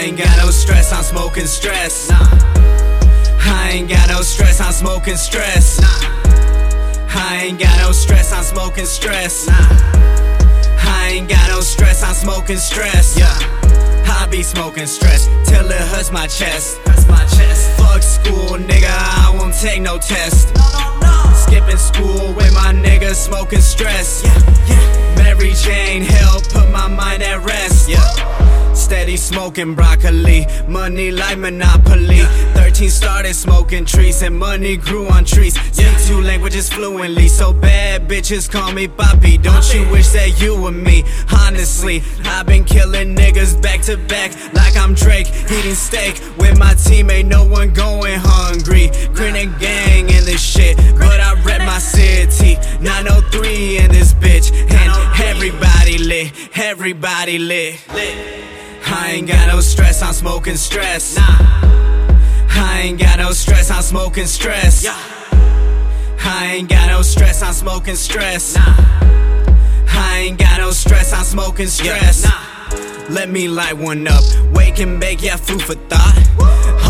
I ain't got no stress, I'm smoking stress. Nah. I ain't got no stress, I'm smoking stress. Nah. I ain't got no stress, I'm smoking stress. Nah. I ain't got no stress, I'm smoking stress. Yeah. I be smoking stress till it hurts my chest. Hurts my chest. Fuck school, nigga, I won't take no test. No, no, no. Skipping school with smoking broccoli. Money like Monopoly. 13 started smoking trees and money grew on trees. Speak two languages fluently, so bad bitches call me Papi. Don't you wish that you were me? Honestly, I've been killing niggas back to back like I'm Drake. Eating steak with my teammate, no one going hungry. Grinning gang in this shit, but I rep my city. 903 in this bitch, and everybody lit, everybody lit. I ain't got no stress, I'm smoking stress. Nah. I ain't got no stress, I'm smoking stress. Yeah. I ain't got no stress, I'm smoking stress. Nah. I ain't got no stress, I'm smoking stress. Yeah. Nah. Let me light one up, wake and bake, yeah, food for thought.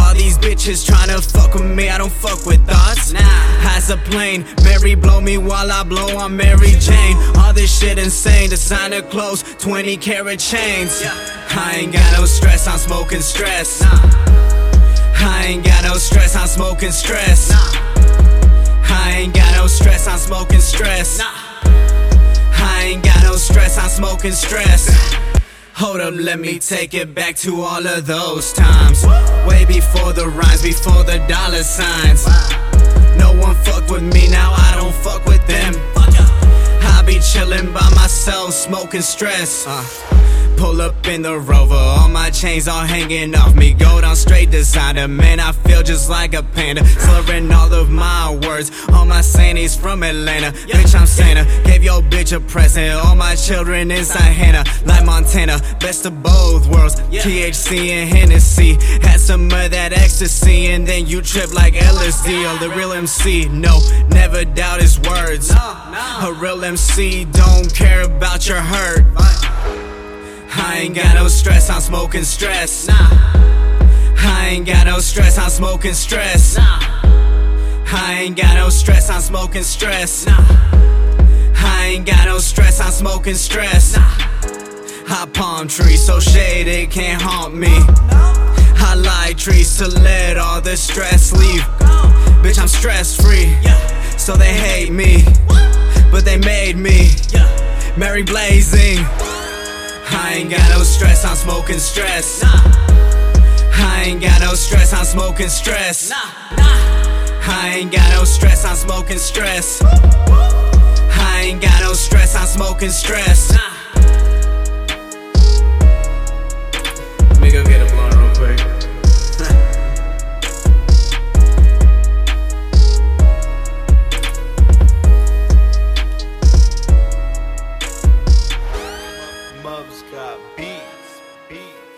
All these bitches tryna fuck with me, I don't fuck with thoughts. Nah. As a plane, Mary blow me while I blow on Mary Jane. All this shit insane, designer clothes, 20 karat chains. Yeah. I ain't got no stress, I'm smoking stress. Nah. I ain't got no stress, I'm smoking stress. Nah. I ain't got no stress, I'm smoking stress. Nah. I ain't got no stress, I'm smoking stress. Hold up, let me take it back to all of those times. Way before the rhymes, before the dollar signs. No one fuck with me, now I don't fuck with be chillin' by myself, smoking stress. Uh. Pull up in the rover, all my chains all hanging off me. Go down straight designer, man, I feel just like a panda. Slurring all of my words, all my santies from Atlanta. Bitch, I'm Santa, gave your bitch a present. All my children inside Hannah, like Montana. Best of both worlds, THC and Hennessy. Had some of that ecstasy, and then you trip like LSD. Oh, the real MC, no, never doubt his words. A real MC don't care about your hurt. I ain't got no stress, I'm smoking stress. Nah. I ain't got no stress, I'm smoking stress. Nah. I ain't got no stress, I'm smoking stress. Nah. I ain't got no stress, I'm smoking stress. Nah. Hot palm tree so shade can't haunt me. I like trees to let all the stress leave. Bitch, I'm stress free, so they hate me, but they made me. Mary blazing. I ain't got no stress, I'm smoking stress. I ain't got no stress, I'm smoking stress. I ain't got no stress, I'm smoking stress. I ain't got no stress, I'm smoking stress. Dubs got beats, beats.